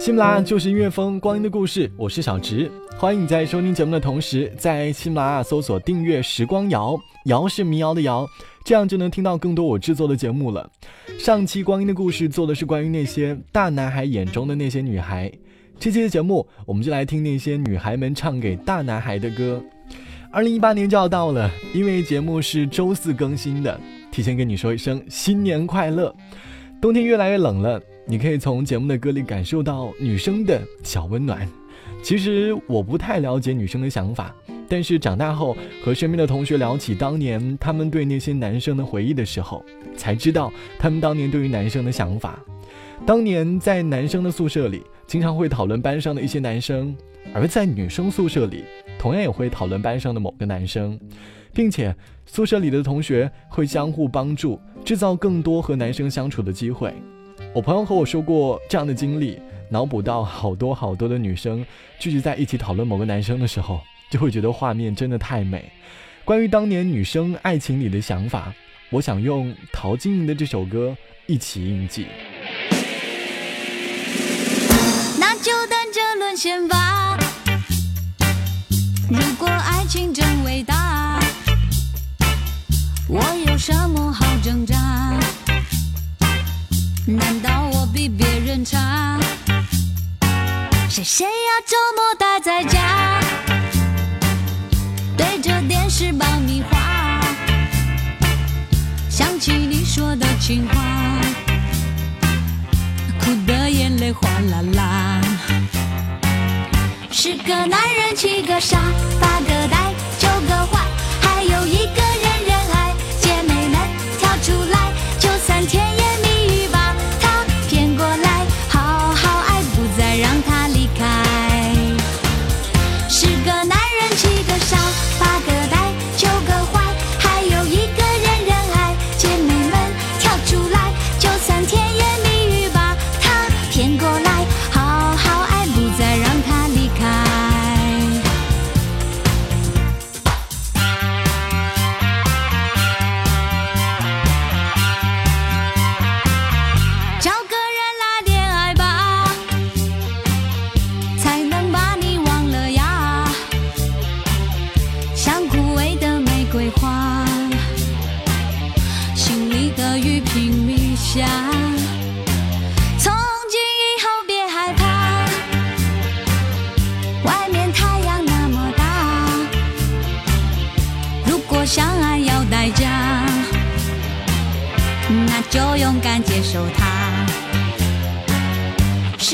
喜马拉雅就是音乐风，光阴的故事，我是小直。欢迎你在收听节目的同时，在喜马拉雅搜索订阅“时光谣”，谣是民谣的谣，这样就能听到更多我制作的节目了。上期光阴的故事做的是关于那些大男孩眼中的那些女孩，这期的节目我们就来听那些女孩们唱给大男孩的歌。二零一八年就要到了，因为节目是周四更新的，提前跟你说一声新年快乐。冬天越来越冷了。你可以从节目的歌里感受到女生的小温暖。其实我不太了解女生的想法，但是长大后和身边的同学聊起当年他们对那些男生的回忆的时候，才知道他们当年对于男生的想法。当年在男生的宿舍里，经常会讨论班上的一些男生；而在女生宿舍里，同样也会讨论班上的某个男生，并且宿舍里的同学会相互帮助，制造更多和男生相处的机会。我朋友和我说过这样的经历，脑补到好多好多的女生聚集在一起讨论某个男生的时候，就会觉得画面真的太美。关于当年女生爱情里的想法，我想用陶晶莹的这首歌一起印记。那就等着沦陷吧。如果爱情真伟大，我有什么好挣扎？难道我比别人差？谁谁要周末待在家，对着电视爆米花，想起你说的情话，哭的眼泪哗啦啦。十个男人七个傻，八个呆，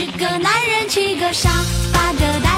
七个男人，七个傻，八个呆。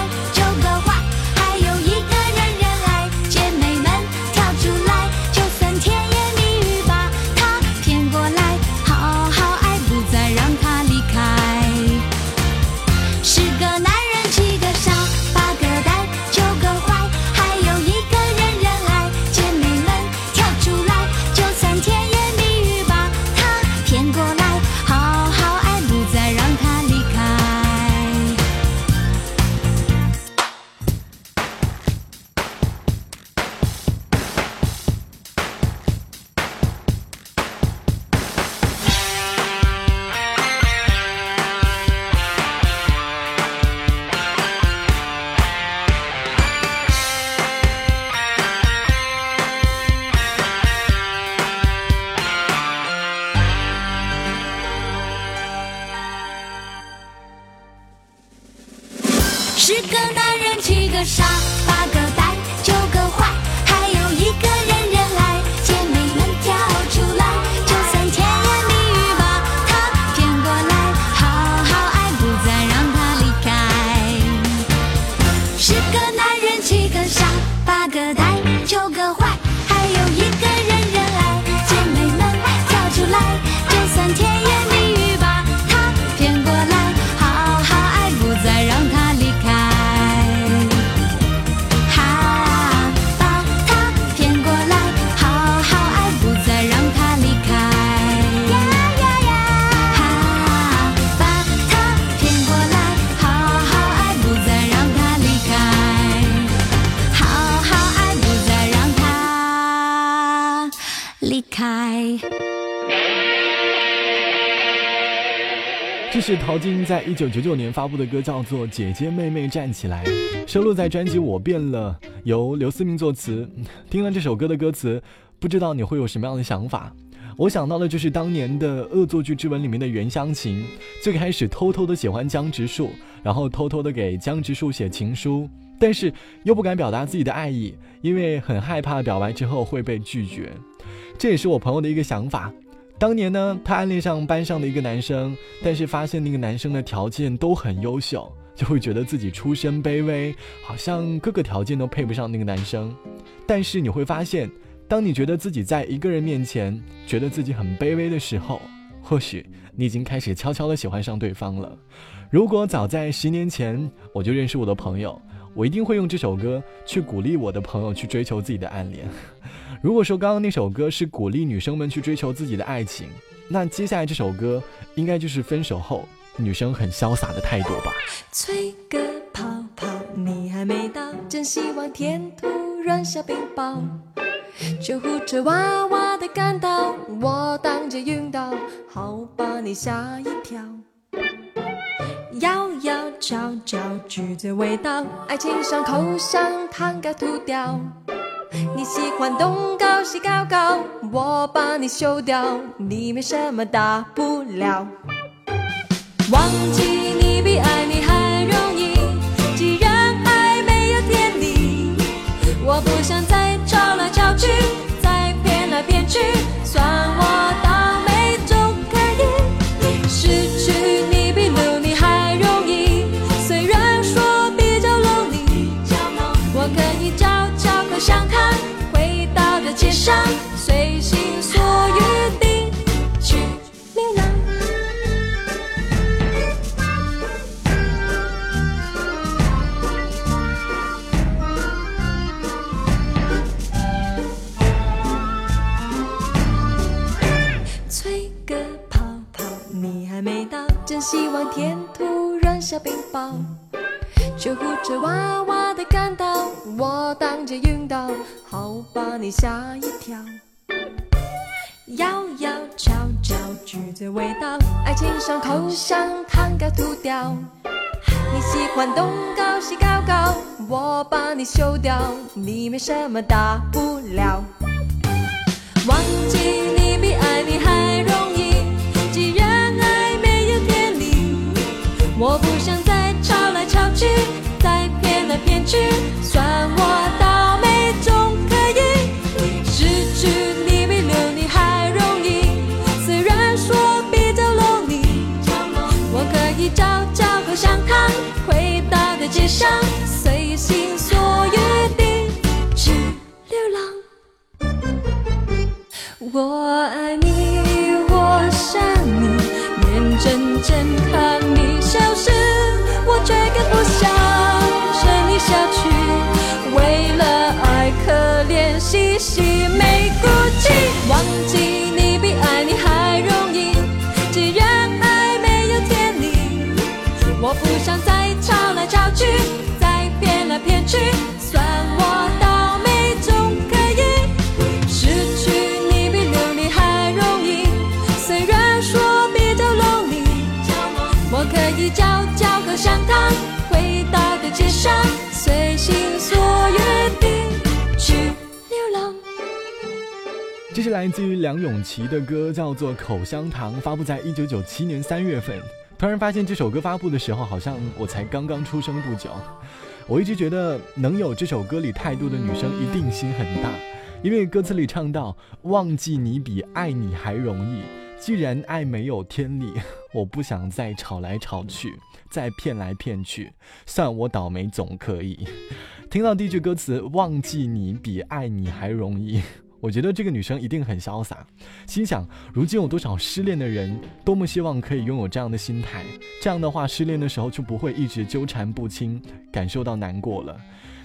这是陶晶在一九九九年发布的歌叫做姐姐妹妹站起来收录在专辑我变了由刘思明作词。听了这首歌的歌词不知道你会有什么样的想法？我想到的就是当年的恶作剧之吻里面的袁湘琴最开始偷偷的喜欢江直树然后偷偷的给江直树写情书但是又不敢表达自己的爱意因为很害怕表白之后会被拒绝。这也是我朋友的一个想法。当年呢，他暗恋上班上的一个男生，但是发现那个男生的条件都很优秀，就会觉得自己出身卑微，好像各个条件都配不上那个男生。但是你会发现，当你觉得自己在一个人面前觉得自己很卑微的时候，或许你已经开始悄悄的喜欢上对方了。如果早在十年前我就认识我的朋友，我一定会用这首歌去鼓励我的朋友去追求自己的暗恋。如果说刚刚那首歌是鼓励女生们去追求自己的爱情，那接下来这首歌应该就是分手后女生很潇洒的态度吧。吹个泡泡，你还没到，真希望天突然下冰雹。救护车哇哇的赶到，我当街晕倒，好把你吓一跳。摇摇悄悄，橘子味道，爱情像口香糖该吐掉。你喜欢东搞西搞搞，我把你修掉，你没什么大不了。忘记你比爱你还容易，既然爱没有天理，我不想再小冰雹。救护车哇哇的赶到，我当街晕倒，好把你吓一跳。摇摇悄悄，橘子味道，爱情像口香糖该吐掉。你喜欢东高西高高，我把你修掉，你没什么大不了。去，算我倒霉总可以。失去你比留你还容易，虽然说比较 lonely，我可以找找口香糖，回到的街上，随心所欲地去流浪。我爱你，可以嚼嚼口香糖，回到的街上，随心所欲地去流浪。这是来自于梁咏琪的歌，叫做《口香糖》，发布在一九九七年三月份。突然发现这首歌发布的时候，好像我才刚刚出生不久。我一直觉得能有这首歌里态度的女生一定心很大，因为歌词里唱到“忘记你比爱你还容易，既然爱没有天理，我不想再吵来吵去，再骗来骗去，算我倒霉总可以。”听到第一句歌词“忘记你比爱你还容易”。我觉得这个女生一定很潇洒，心想如今有多少失恋的人，多么希望可以拥有这样的心态，这样的话失恋的时候就不会一直纠缠不清，感受到难过了。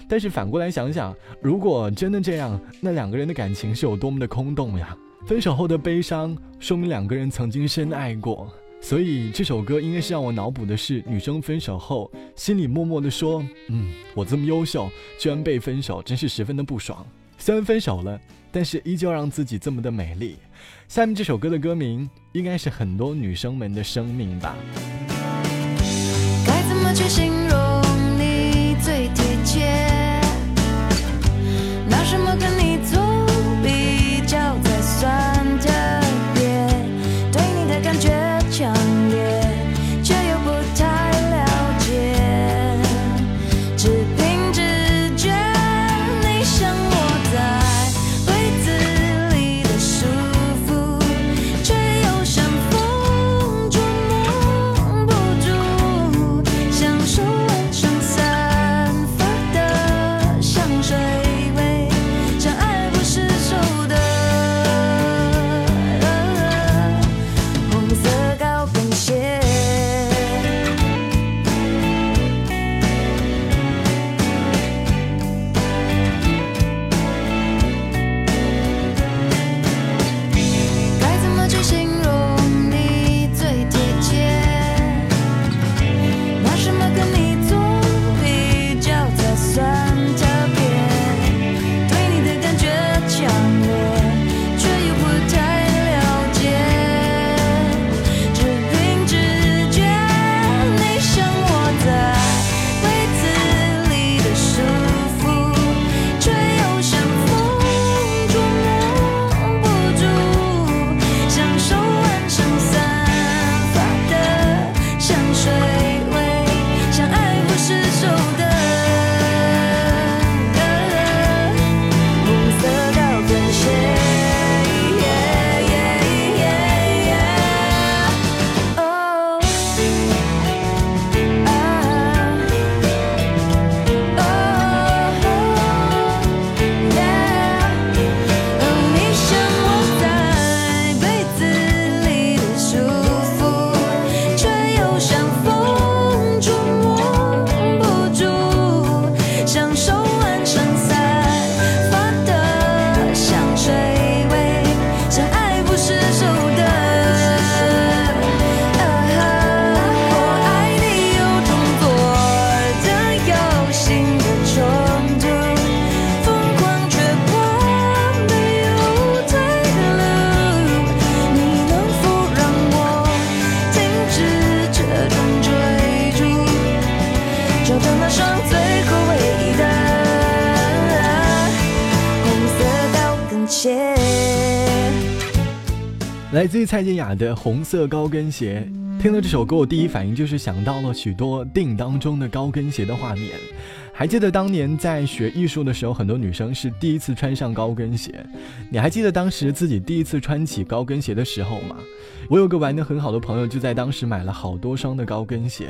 但是反过来想想，如果真的这样，那两个人的感情是有多么的空洞呀！分手后的悲伤，说明两个人曾经深爱过。所以这首歌应该是让我脑补的是女生分手后心里默默的说：“嗯，我这么优秀，居然被分手，真是十分的不爽。”虽然分手了，但是依旧让自己这么的美丽。下面这首歌的歌名应该是很多女生们的生命吧。该怎么去形找到那双最后唯一的红色高跟鞋？来自于蔡健雅的《红色高跟鞋》。听了这首歌，我第一反应就是想到了许多电影当中的高跟鞋的画面。还记得当年在学艺术的时候，很多女生是第一次穿上高跟鞋。你还记得当时自己第一次穿起高跟鞋的时候吗？我有个玩的很好的朋友，就在当时买了好多双的高跟鞋。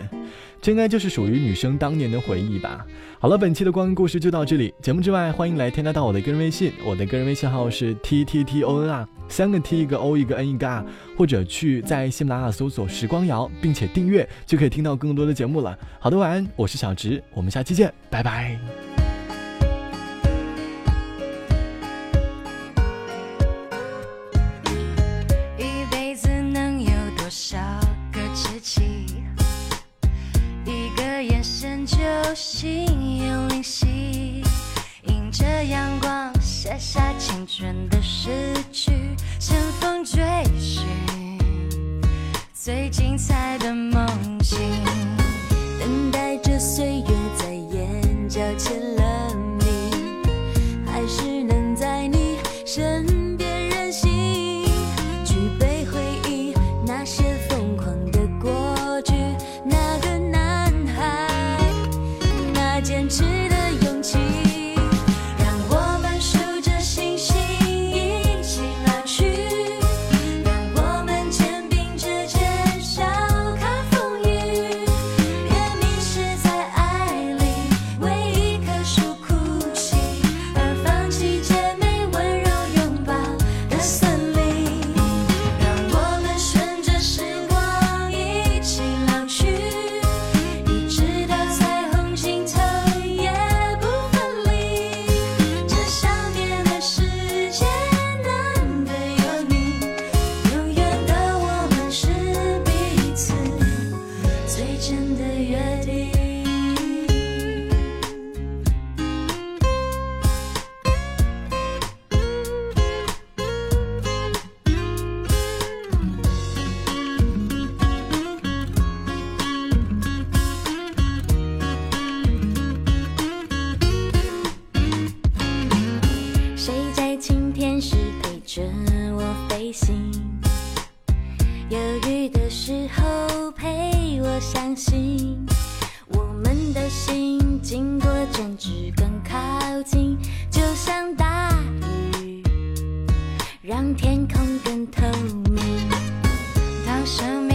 这应该就是属于女生当年的回忆吧。好了，本期的光阴故事就到这里。节目之外，欢迎来添加到我的个人微信，我的个人微信号是 t t t o n 啊，三个 t 一个 o 一个 n 一个 r，或者去在喜马拉雅搜索时光谣，并且订阅，就可以听到更多的节目了。好的，晚安，我是小直，我们下期见，拜拜。青春的诗句，乘风追寻最精彩的梦境，我们的心经过争执更靠近，就像大雨，让天空更透明。当生命